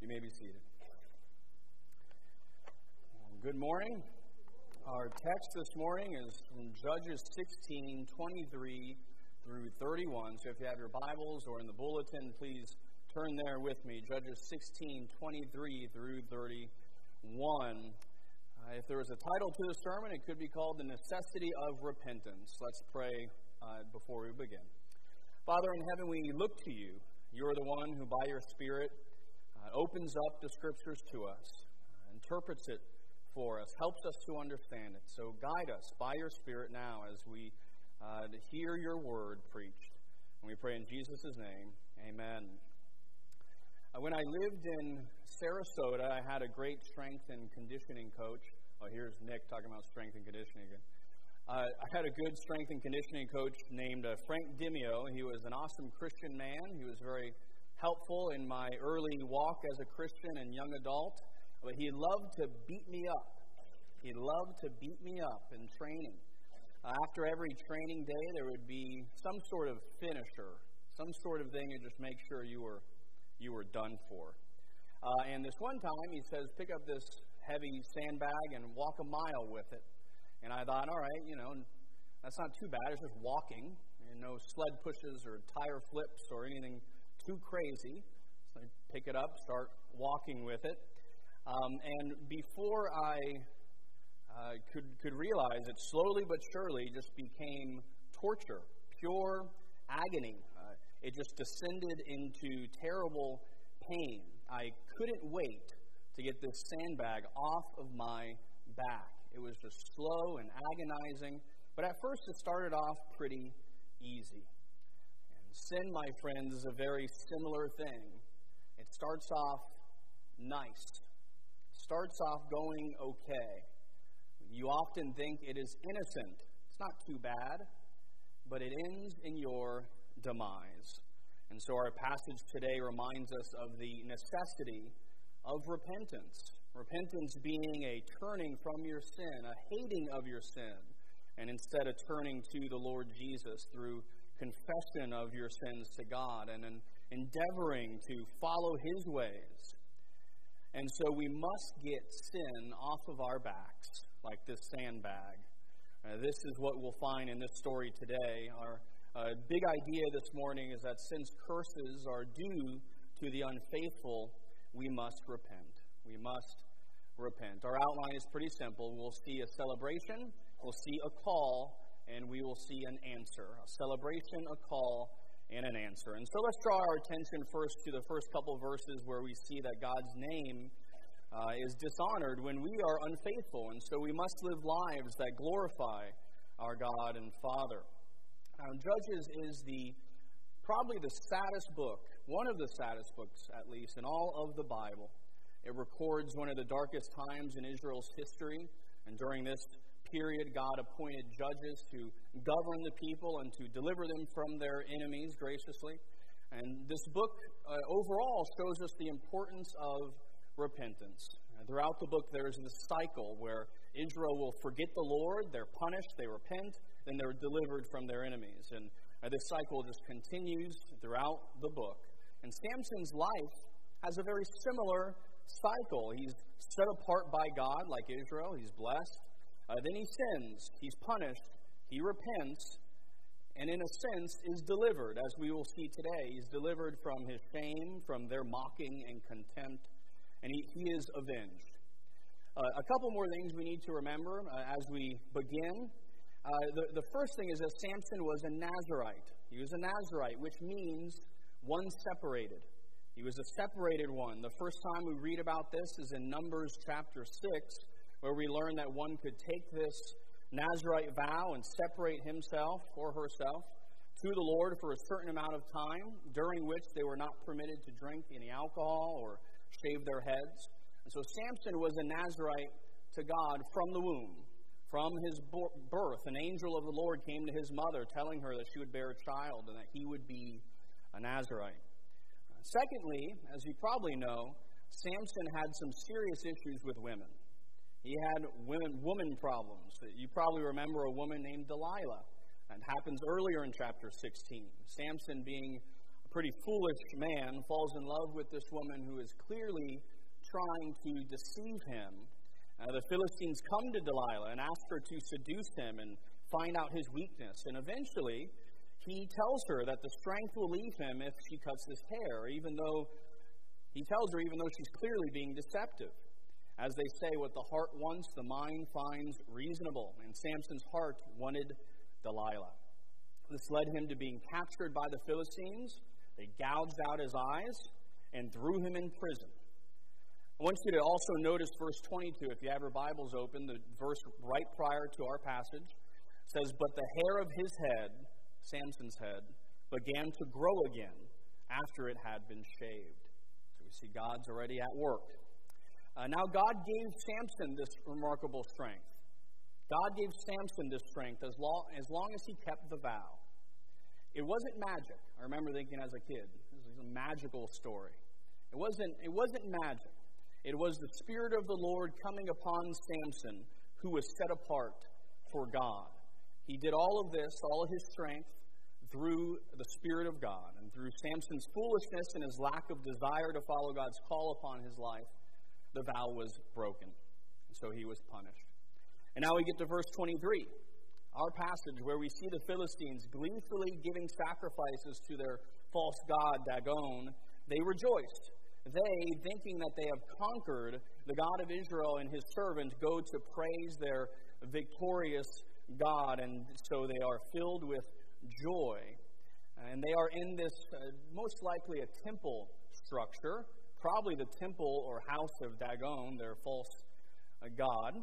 You may be seated. Good morning. Our text this morning is from Judges 16 23 through 31. So if you have your Bibles or in the bulletin, please turn there with me. Judges 16 23 through 31. Uh, if there was a title to the sermon, it could be called The Necessity of Repentance. Let's pray uh, before we begin. Father in heaven, we look to you. You are the one who, by your Spirit, uh, opens up the Scriptures to us, uh, interprets it for us, helps us to understand it. So guide us by your Spirit now as we uh, hear your word preached. And we pray in Jesus' name, amen. Uh, when I lived in Sarasota, I had a great strength and conditioning coach. Oh, here's Nick talking about strength and conditioning again. Uh, I had a good strength and conditioning coach named uh, Frank Dimio. He was an awesome Christian man. He was very helpful in my early walk as a Christian and young adult. But he loved to beat me up. He loved to beat me up in training. Uh, after every training day, there would be some sort of finisher, some sort of thing to just make sure you were you were done for. Uh, and this one time, he says, "Pick up this heavy sandbag and walk a mile with it." And I thought, all right, you know, that's not too bad. It's just walking, and no sled pushes or tire flips or anything too crazy. So I pick it up, start walking with it. Um, and before I uh, could, could realize it, slowly but surely just became torture, pure agony. Uh, it just descended into terrible pain. I couldn't wait to get this sandbag off of my back. It was just slow and agonizing, but at first it started off pretty easy. Sin, my friends, is a very similar thing. It starts off nice, starts off going okay. You often think it is innocent. It's not too bad, but it ends in your demise. And so our passage today reminds us of the necessity of repentance. Repentance being a turning from your sin, a hating of your sin, and instead of turning to the Lord Jesus through confession of your sins to God and an endeavoring to follow His ways. And so we must get sin off of our backs like this sandbag. Uh, this is what we'll find in this story today. Our uh, big idea this morning is that since curses are due to the unfaithful, we must repent. We must repent. Our outline is pretty simple. We'll see a celebration, we'll see a call, and we will see an answer. A celebration, a call, and an answer. And so let's draw our attention first to the first couple verses where we see that God's name uh, is dishonored when we are unfaithful. And so we must live lives that glorify our God and Father. Judges is the probably the saddest book, one of the saddest books at least, in all of the Bible. It records one of the darkest times in Israel's history. And during this period, God appointed judges to govern the people and to deliver them from their enemies graciously. And this book uh, overall shows us the importance of repentance. And throughout the book, there is this cycle where Israel will forget the Lord, they're punished, they repent, then they're delivered from their enemies. And uh, this cycle just continues throughout the book. And Samson's life has a very similar cycle. He's set apart by God, like Israel. He's blessed. Uh, then he sins. He's punished. He repents. And in a sense, is delivered, as we will see today. He's delivered from his shame, from their mocking and contempt, and he, he is avenged. Uh, a couple more things we need to remember uh, as we begin. Uh, the, the first thing is that Samson was a Nazarite. He was a Nazarite, which means one separated. He was a separated one. The first time we read about this is in Numbers chapter 6, where we learn that one could take this Nazarite vow and separate himself or herself to the Lord for a certain amount of time, during which they were not permitted to drink any alcohol or shave their heads. And so Samson was a Nazarite to God from the womb. From his birth, an angel of the Lord came to his mother, telling her that she would bear a child and that he would be a Nazarite. Secondly, as you probably know, Samson had some serious issues with women. He had women, woman problems. You probably remember a woman named Delilah. That happens earlier in chapter 16. Samson being a pretty foolish man falls in love with this woman who is clearly trying to deceive him. Uh, the Philistines come to Delilah and ask her to seduce him and find out his weakness. And eventually, he tells her that the strength will leave him if she cuts his hair, even though he tells her, even though she's clearly being deceptive. As they say, what the heart wants, the mind finds reasonable. And Samson's heart wanted Delilah. This led him to being captured by the Philistines. They gouged out his eyes and threw him in prison. I want you to also notice verse 22. If you have your Bibles open, the verse right prior to our passage says, But the hair of his head, Samson's head, began to grow again after it had been shaved. So we see God's already at work. Uh, now, God gave Samson this remarkable strength. God gave Samson this strength as long, as long as he kept the vow. It wasn't magic. I remember thinking as a kid, this was a magical story. It wasn't, it wasn't magic. It was the Spirit of the Lord coming upon Samson, who was set apart for God. He did all of this, all of his strength, through the Spirit of God. And through Samson's foolishness and his lack of desire to follow God's call upon his life, the vow was broken. And so he was punished. And now we get to verse 23, our passage where we see the Philistines gleefully giving sacrifices to their false god Dagon. They rejoiced. They, thinking that they have conquered the God of Israel and his servant, go to praise their victorious God, and so they are filled with joy. And they are in this, uh, most likely, a temple structure probably the temple or house of Dagon, their false uh, god.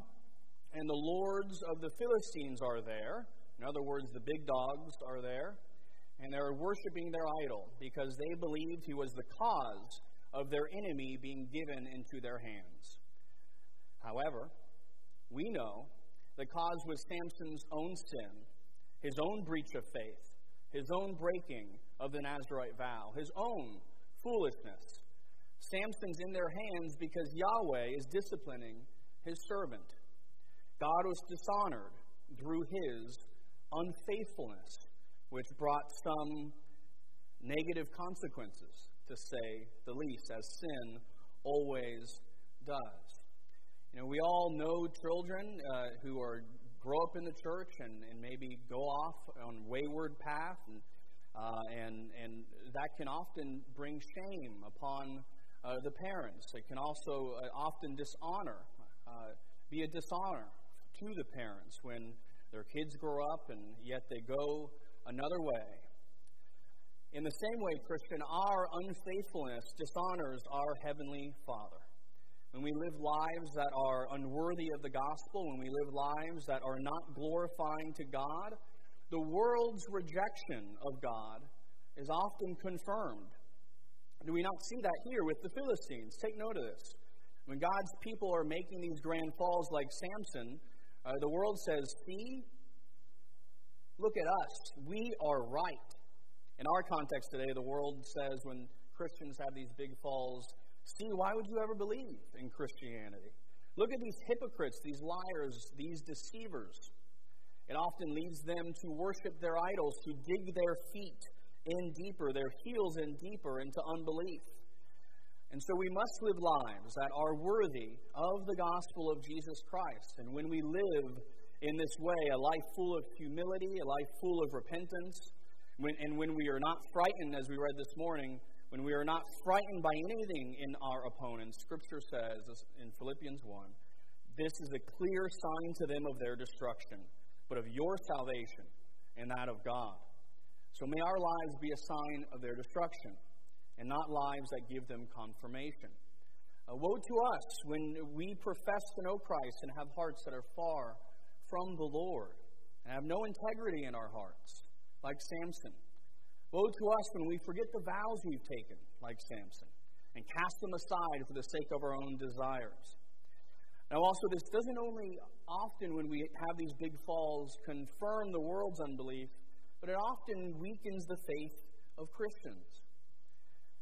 And the lords of the Philistines are there. In other words, the big dogs are there. And they're worshiping their idol because they believed he was the cause of their enemy being given into their hands. However, we know the cause was Samson's own sin, his own breach of faith, his own breaking of the Nazarite vow, his own foolishness. Samson's in their hands because Yahweh is disciplining his servant. God was dishonored through his unfaithfulness, which brought some negative consequences, to say the least, as sin always does. You know, we all know children uh, who are grow up in the church and, and maybe go off on wayward path, and, uh, and and that can often bring shame upon uh, the parents. It can also uh, often dishonor, uh, be a dishonor to the parents when their kids grow up and yet they go another way. In the same way, Christian, our unfaithfulness dishonors our Heavenly Father. When we live lives that are unworthy of the gospel, when we live lives that are not glorifying to God, the world's rejection of God is often confirmed do we not see that here with the Philistines? Take note of this. When God's people are making these grand falls like Samson, uh, the world says, See, look at us. We are right. In our context today, the world says when Christians have these big falls, See, why would you ever believe in Christianity? Look at these hypocrites, these liars, these deceivers. It often leads them to worship their idols, to dig their feet in deeper, their heels in deeper into unbelief. And so we must live lives that are worthy of the gospel of Jesus Christ. And when we live in this way, a life full of humility, a life full of repentance, when, and when we are not frightened, as we read this morning, when we are not frightened by anything in our opponents, Scripture says in Philippians 1 this is a clear sign to them of their destruction, but of your salvation and that of God. So may our lives be a sign of their destruction and not lives that give them confirmation. Woe to us when we profess to know Christ and have hearts that are far from the Lord and have no integrity in our hearts, like Samson. Woe to us when we forget the vows we've taken, like Samson, and cast them aside for the sake of our own desires. Now, also, this doesn't only often, when we have these big falls, confirm the world's unbelief, but it often weakens the faith of Christians.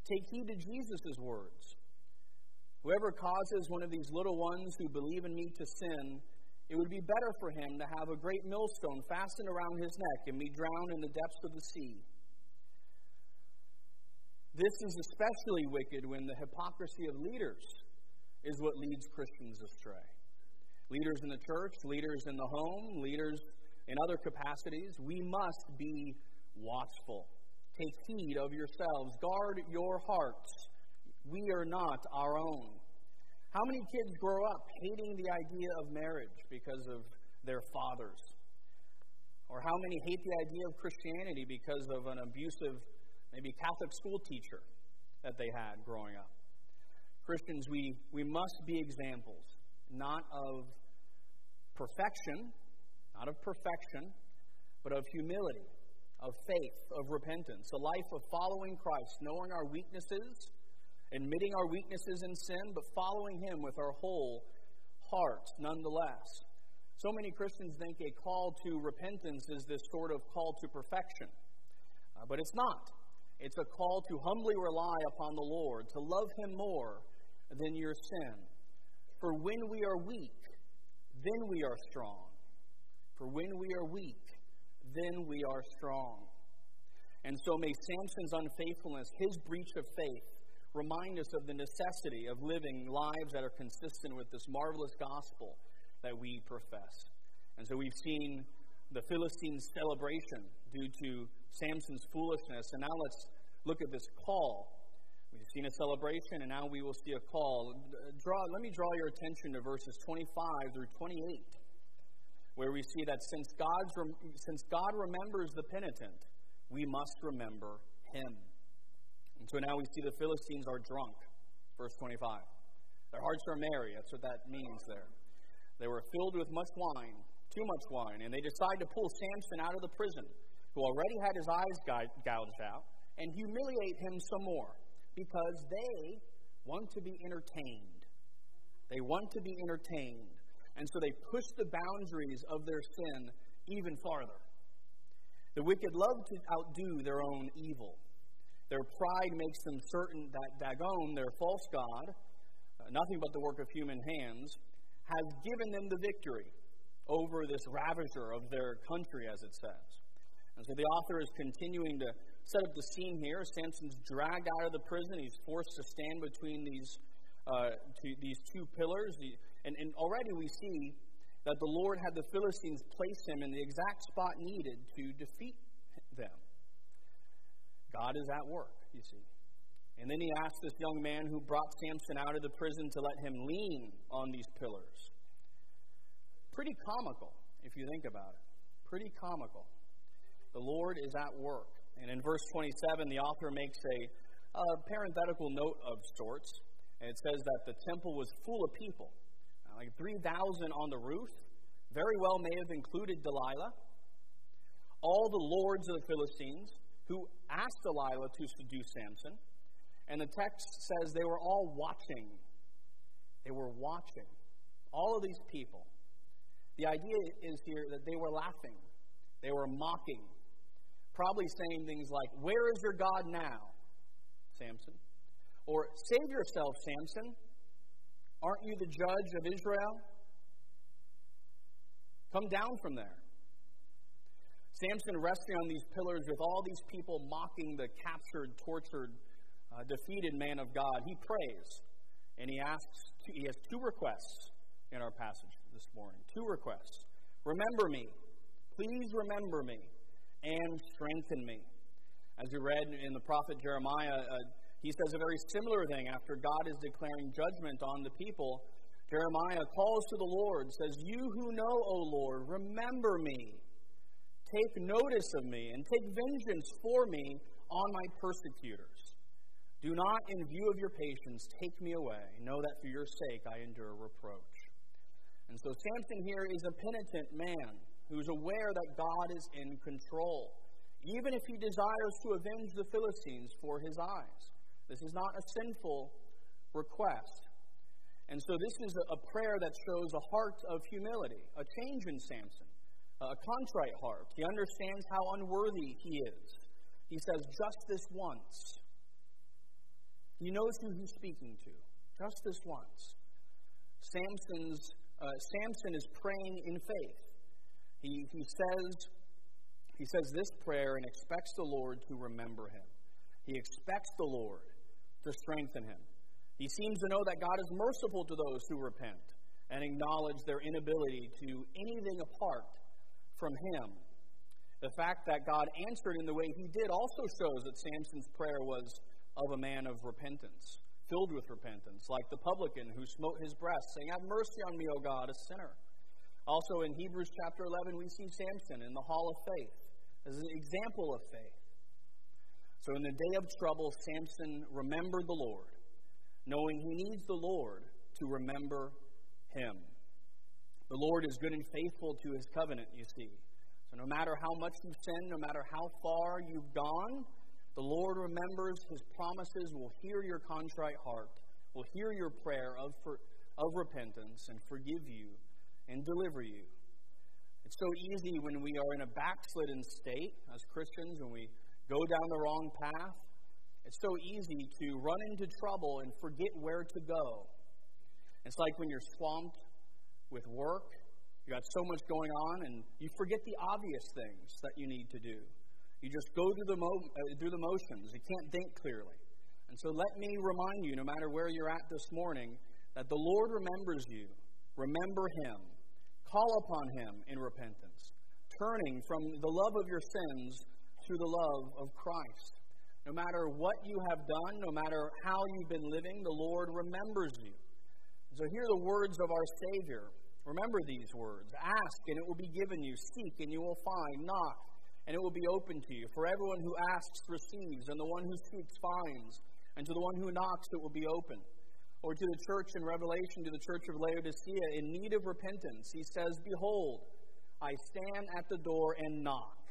Take heed to Jesus' words. Whoever causes one of these little ones who believe in me to sin, it would be better for him to have a great millstone fastened around his neck and be drowned in the depths of the sea. This is especially wicked when the hypocrisy of leaders is what leads Christians astray. Leaders in the church, leaders in the home, leaders in other capacities, we must be watchful. Take heed of yourselves. Guard your hearts. We are not our own. How many kids grow up hating the idea of marriage because of their fathers? Or how many hate the idea of Christianity because of an abusive, maybe Catholic school teacher that they had growing up? Christians, we, we must be examples, not of perfection, not of perfection, but of humility, of faith, of repentance, a life of following Christ, knowing our weaknesses, admitting our weaknesses in sin, but following Him with our whole heart nonetheless. So many Christians think a call to repentance is this sort of call to perfection, uh, but it's not. It's a call to humbly rely upon the Lord, to love Him more than your sin. For when we are weak, then we are strong. For when we are weak, then we are strong. And so may Samson's unfaithfulness, his breach of faith, remind us of the necessity of living lives that are consistent with this marvelous gospel that we profess. And so we've seen the Philistines' celebration due to Samson's foolishness. And now let's look at this call. We've seen a celebration, and now we will see a call. Draw, let me draw your attention to verses 25 through 28 where we see that since, God's, since God remembers the penitent, we must remember him. And so now we see the Philistines are drunk. Verse 25. Their hearts are merry. That's what that means there. They were filled with much wine, too much wine, and they decide to pull Samson out of the prison, who already had his eyes gouged out, and humiliate him some more, because they want to be entertained. They want to be entertained. And so they push the boundaries of their sin even farther. The wicked love to outdo their own evil. Their pride makes them certain that Dagon, their false god, uh, nothing but the work of human hands, has given them the victory over this ravager of their country, as it says. And so the author is continuing to set up the scene here. Samson's dragged out of the prison. He's forced to stand between these, uh, two, these two pillars. And, and already we see that the Lord had the Philistines place him in the exact spot needed to defeat them. God is at work, you see. And then he asked this young man who brought Samson out of the prison to let him lean on these pillars. Pretty comical, if you think about it. Pretty comical. The Lord is at work. And in verse 27, the author makes a, a parenthetical note of sorts. And it says that the temple was full of people like 3,000 on the roof, very well may have included Delilah, all the lords of the Philistines who asked Delilah to seduce Samson. And the text says they were all watching. They were watching. All of these people. The idea is here that they were laughing, they were mocking, probably saying things like, Where is your God now, Samson? Or, Save yourself, Samson. Aren't you the judge of Israel? Come down from there. Samson resting on these pillars with all these people mocking the captured, tortured, uh, defeated man of God, he prays and he asks, he has two requests in our passage this morning. Two requests. Remember me. Please remember me and strengthen me. As we read in the prophet Jeremiah, uh, he says a very similar thing after God is declaring judgment on the people. Jeremiah calls to the Lord, says, You who know, O Lord, remember me. Take notice of me and take vengeance for me on my persecutors. Do not, in view of your patience, take me away. Know that for your sake I endure reproach. And so Samson here is a penitent man who's aware that God is in control, even if he desires to avenge the Philistines for his eyes. This is not a sinful request. And so, this is a prayer that shows a heart of humility, a change in Samson, a contrite heart. He understands how unworthy he is. He says, just this once. He knows who he's speaking to, just this once. Samson's, uh, Samson is praying in faith. He, he, says, he says this prayer and expects the Lord to remember him. He expects the Lord to strengthen him. He seems to know that God is merciful to those who repent and acknowledge their inability to anything apart from Him. The fact that God answered in the way He did also shows that Samson's prayer was of a man of repentance, filled with repentance, like the publican who smote his breast, saying, Have mercy on me, O God, a sinner. Also in Hebrews chapter 11, we see Samson in the hall of faith as an example of faith. So in the day of trouble, Samson remembered the Lord, knowing he needs the Lord to remember him. The Lord is good and faithful to his covenant, you see. So no matter how much you've sinned, no matter how far you've gone, the Lord remembers his promises, will hear your contrite heart, will hear your prayer of, for, of repentance, and forgive you and deliver you. It's so easy when we are in a backslidden state as Christians, when we go down the wrong path. It's so easy to run into trouble and forget where to go. It's like when you're swamped with work, you got so much going on, and you forget the obvious things that you need to do. You just go through the, mo- uh, through the motions. You can't think clearly. And so let me remind you, no matter where you're at this morning, that the Lord remembers you. Remember Him. Call upon Him in repentance, turning from the love of your sins to the love of Christ. No matter what you have done, no matter how you've been living, the Lord remembers you. So hear the words of our Savior. Remember these words Ask, and it will be given you. Seek, and you will find. Knock, and it will be open to you. For everyone who asks receives, and the one who seeks finds, and to the one who knocks it will be open. Or to the church in Revelation, to the church of Laodicea, in need of repentance, he says, Behold, I stand at the door and knock.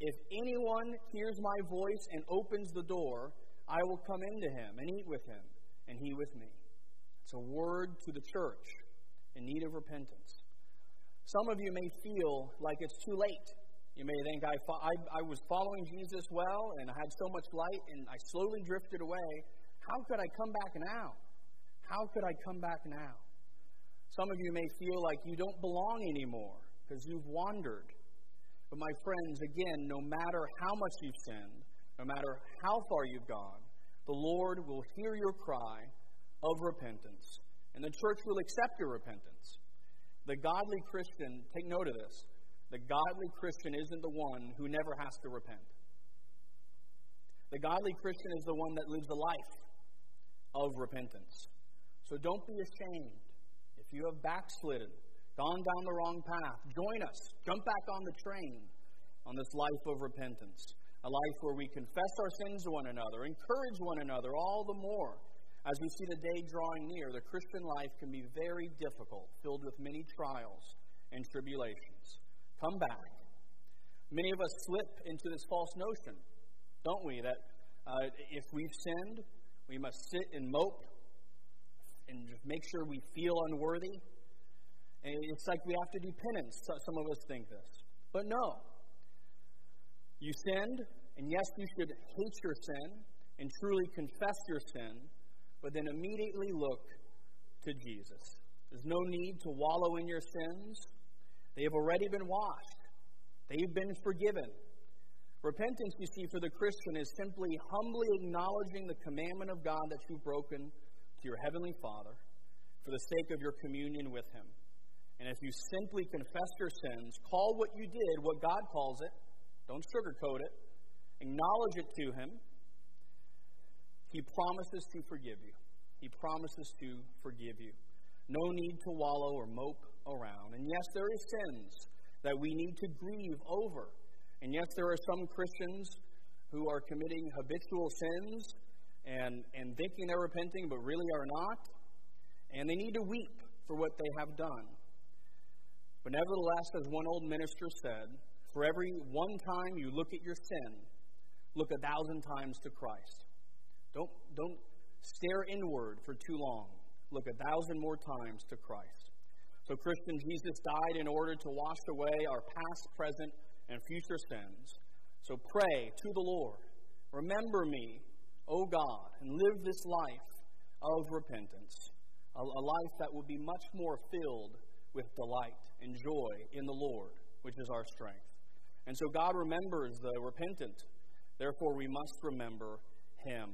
If anyone hears my voice and opens the door, I will come into him and eat with him, and he with me. It's a word to the church in need of repentance. Some of you may feel like it's too late. You may think, I, I, I was following Jesus well and I had so much light and I slowly drifted away. How could I come back now? How could I come back now? Some of you may feel like you don't belong anymore because you've wandered. But, my friends, again, no matter how much you've sinned, no matter how far you've gone, the Lord will hear your cry of repentance. And the church will accept your repentance. The godly Christian, take note of this, the godly Christian isn't the one who never has to repent. The godly Christian is the one that lives a life of repentance. So don't be ashamed. If you have backslidden, gone down the wrong path, join us. Jump back on the train on this life of repentance. A life where we confess our sins to one another, encourage one another all the more as we see the day drawing near, the Christian life can be very difficult, filled with many trials and tribulations. Come back. Many of us slip into this false notion, don't we, that uh, if we've sinned, we must sit and mope and just make sure we feel unworthy. And it's like we have to do penance. Some of us think this. But no. You sinned, and yes, you should hate your sin and truly confess your sin but then immediately look to Jesus. There's no need to wallow in your sins. They have already been washed, they've been forgiven. Repentance, you see, for the Christian is simply humbly acknowledging the commandment of God that you've broken to your Heavenly Father for the sake of your communion with Him. And if you simply confess your sins, call what you did what God calls it, don't sugarcoat it, acknowledge it to Him, he promises to forgive you. He promises to forgive you. No need to wallow or mope around. And yes, there is sins that we need to grieve over. And yes, there are some Christians who are committing habitual sins and, and thinking they're repenting, but really are not. And they need to weep for what they have done. But nevertheless, as one old minister said, for every one time you look at your sin, look a thousand times to Christ. Don't, don't stare inward for too long. Look a thousand more times to Christ. So, Christian, Jesus died in order to wash away our past, present, and future sins. So, pray to the Lord. Remember me, O God, and live this life of repentance, a, a life that will be much more filled with delight and joy in the Lord, which is our strength. And so, God remembers the repentant. Therefore, we must remember him.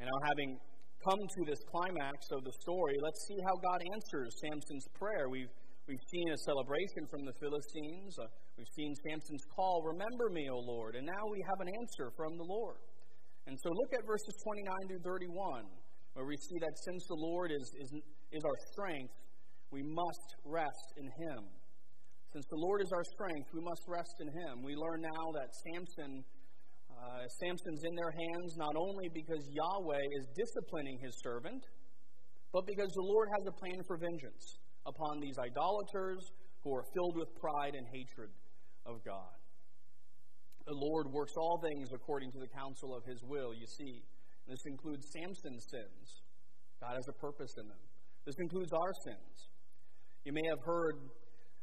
And now, having come to this climax of the story, let's see how God answers Samson's prayer. We've, we've seen a celebration from the Philistines, uh, we've seen Samson's call, Remember me, O Lord. And now we have an answer from the Lord. And so look at verses 29 through 31, where we see that since the Lord is, is, is our strength, we must rest in Him. Since the Lord is our strength, we must rest in Him. We learn now that Samson, uh, Samson's in their hands not only because Yahweh is disciplining His servant, but because the Lord has a plan for vengeance upon these idolaters who are filled with pride and hatred of God. The Lord works all things according to the counsel of His will, you see. This includes Samson's sins. God has a purpose in them. This includes our sins. You may have heard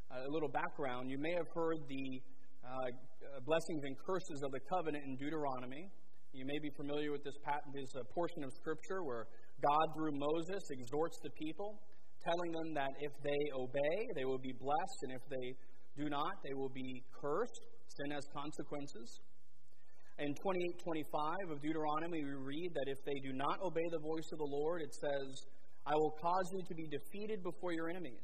a little background. You may have heard the uh, blessings and curses of the covenant in Deuteronomy. You may be familiar with this, this uh, portion of Scripture where God, through Moses, exhorts the people, telling them that if they obey, they will be blessed, and if they do not, they will be cursed. Sin has consequences. In 28:25 of Deuteronomy, we read that if they do not obey the voice of the Lord, it says, "I will cause you to be defeated before your enemies."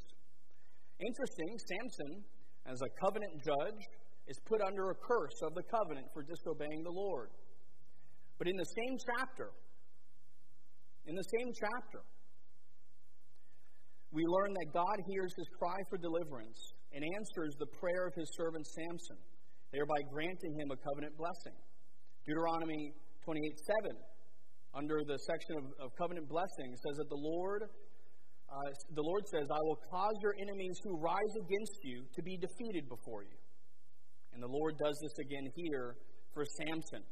Interesting, Samson, as a covenant judge, is put under a curse of the covenant for disobeying the Lord. But in the same chapter, in the same chapter, we learn that God hears his cry for deliverance and answers the prayer of his servant Samson, thereby granting him a covenant blessing. Deuteronomy 28 7, under the section of, of covenant blessing, says that the Lord uh, the Lord says, I will cause your enemies who rise against you to be defeated before you. And the Lord does this again here for Samson.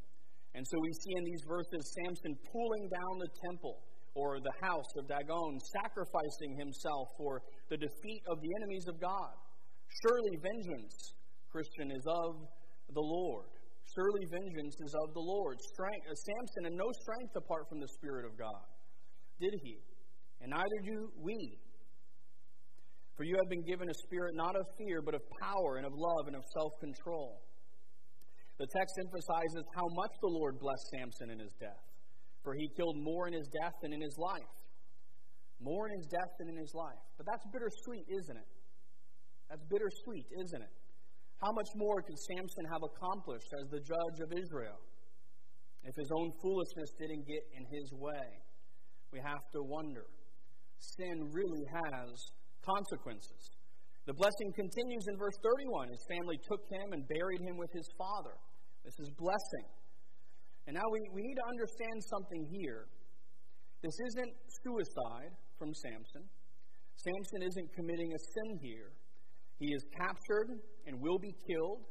And so we see in these verses Samson pulling down the temple or the house of Dagon, sacrificing himself for the defeat of the enemies of God. Surely vengeance, Christian, is of the Lord. Surely vengeance is of the Lord. Strength, uh, Samson had no strength apart from the Spirit of God, did he? And neither do we. For you have been given a spirit not of fear, but of power and of love and of self control. The text emphasizes how much the Lord blessed Samson in his death, for he killed more in his death than in his life. More in his death than in his life. But that's bittersweet, isn't it? That's bittersweet, isn't it? How much more could Samson have accomplished as the judge of Israel if his own foolishness didn't get in his way? We have to wonder sin really has consequences. The blessing continues in verse 31. His family took him and buried him with his father. This is blessing. And now we, we need to understand something here. This isn't suicide from Samson. Samson isn't committing a sin here. He is captured and will be killed.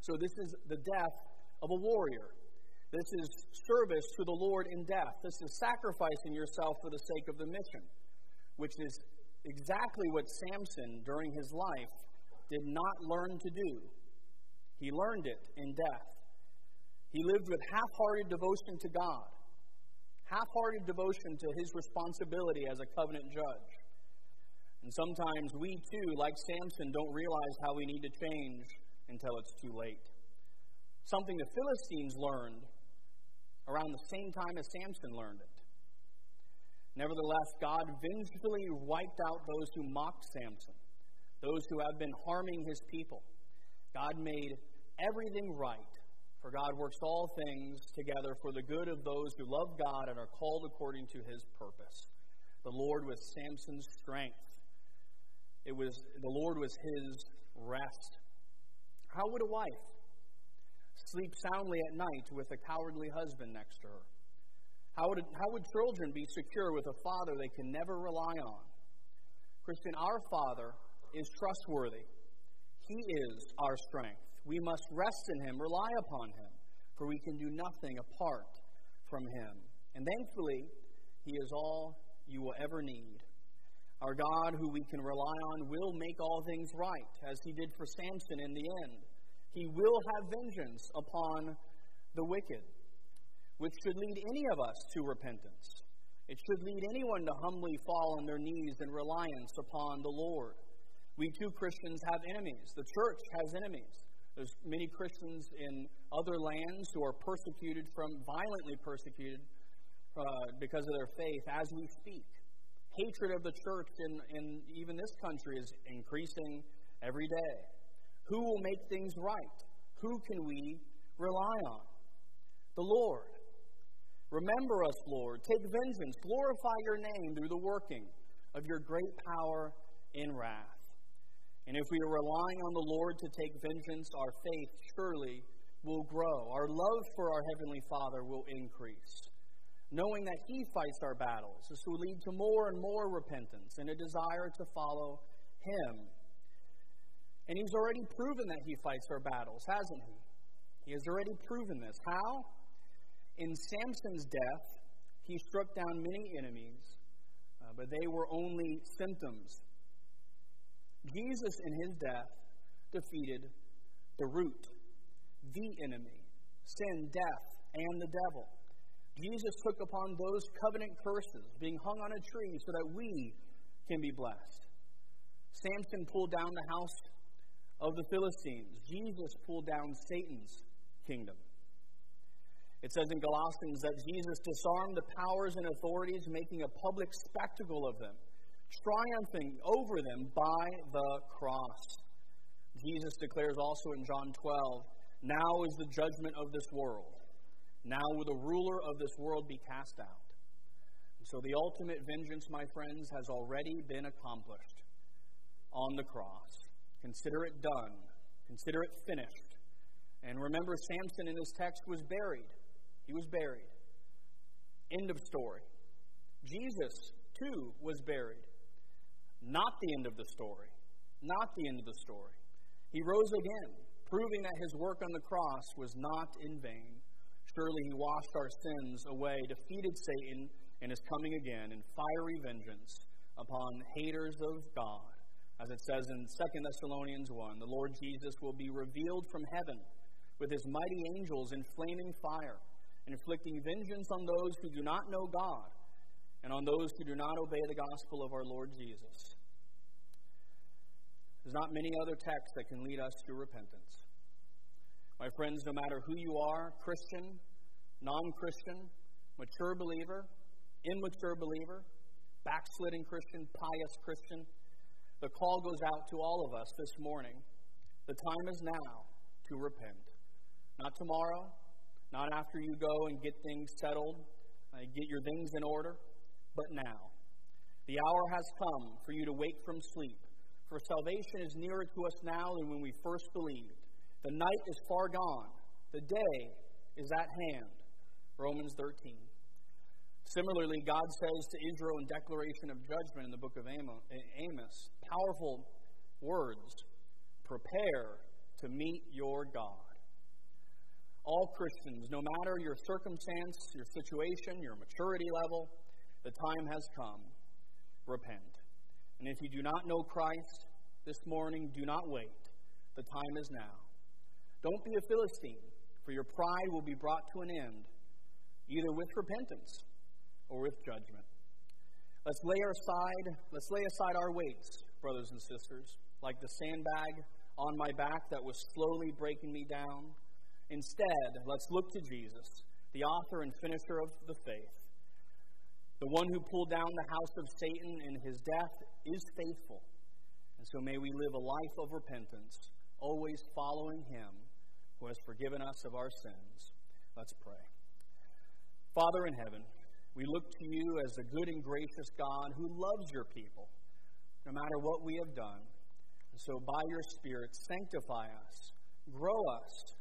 So this is the death of a warrior. This is service to the Lord in death. This is sacrificing yourself for the sake of the mission, which is exactly what Samson, during his life, did not learn to do. He learned it in death. He lived with half hearted devotion to God, half hearted devotion to his responsibility as a covenant judge. And sometimes we too, like Samson, don't realize how we need to change until it's too late. Something the Philistines learned around the same time as Samson learned it. Nevertheless, God vengefully wiped out those who mocked Samson, those who have been harming his people. God made everything right, for God works all things together for the good of those who love God and are called according to his purpose. The Lord was Samson's strength. It was the Lord was his rest. How would a wife sleep soundly at night with a cowardly husband next to her? How would, how would children be secure with a father they can never rely on? Christian, our Father is trustworthy. He is our strength. We must rest in Him, rely upon Him, for we can do nothing apart from Him. And thankfully, He is all you will ever need. Our God, who we can rely on, will make all things right, as He did for Samson in the end. He will have vengeance upon the wicked, which should lead any of us to repentance. It should lead anyone to humbly fall on their knees in reliance upon the Lord. We too, Christians, have enemies. The church has enemies. There's many Christians in other lands who are persecuted from, violently persecuted uh, because of their faith as we speak. Hatred of the church in, in even this country is increasing every day. Who will make things right? Who can we rely on? The Lord. Remember us, Lord. Take vengeance. Glorify your name through the working of your great power in wrath. And if we are relying on the Lord to take vengeance, our faith surely will grow. Our love for our Heavenly Father will increase. Knowing that He fights our battles, this will lead to more and more repentance and a desire to follow Him. And He's already proven that He fights our battles, hasn't He? He has already proven this. How? In Samson's death, he struck down many enemies, uh, but they were only symptoms Jesus, in his death, defeated the root, the enemy, sin, death, and the devil. Jesus took upon those covenant curses, being hung on a tree, so that we can be blessed. Samson pulled down the house of the Philistines. Jesus pulled down Satan's kingdom. It says in Galatians that Jesus disarmed the powers and authorities, making a public spectacle of them triumphing over them by the cross. Jesus declares also in John 12, Now is the judgment of this world. Now will the ruler of this world be cast out. And so the ultimate vengeance, my friends, has already been accomplished on the cross. Consider it done. Consider it finished. And remember, Samson in this text was buried. He was buried. End of story. Jesus, too, was buried. Not the end of the story. Not the end of the story. He rose again, proving that his work on the cross was not in vain. Surely he washed our sins away, defeated Satan, and is coming again in fiery vengeance upon haters of God. As it says in 2 Thessalonians 1, the Lord Jesus will be revealed from heaven with his mighty angels in flaming fire, inflicting vengeance on those who do not know God and on those who do not obey the gospel of our Lord Jesus. There's not many other texts that can lead us to repentance. My friends, no matter who you are Christian, non Christian, mature believer, immature believer, backsliding Christian, pious Christian, the call goes out to all of us this morning. The time is now to repent. Not tomorrow, not after you go and get things settled, uh, get your things in order but now. The hour has come for you to wake from sleep, for salvation is nearer to us now than when we first believed. The night is far gone, the day is at hand. Romans 13. Similarly, God says to Israel in declaration of judgment in the book of Amos, powerful words prepare to meet your God. All Christians, no matter your circumstance, your situation, your maturity level, the time has come. Repent. And if you do not know Christ this morning, do not wait. The time is now. Don't be a Philistine, for your pride will be brought to an end, either with repentance or with judgment. Let's lay aside, let's lay aside our weights, brothers and sisters, like the sandbag on my back that was slowly breaking me down. Instead, let's look to Jesus, the author and finisher of the faith the one who pulled down the house of Satan in his death is faithful. And so may we live a life of repentance, always following him who has forgiven us of our sins. Let's pray. Father in heaven, we look to you as a good and gracious God who loves your people, no matter what we have done. And so, by your Spirit, sanctify us, grow us,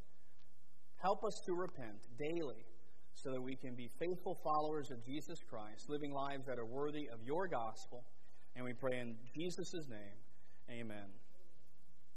help us to repent daily so that we can be faithful followers of Jesus Christ, living lives that are worthy of your gospel. And we pray in Jesus' name, amen.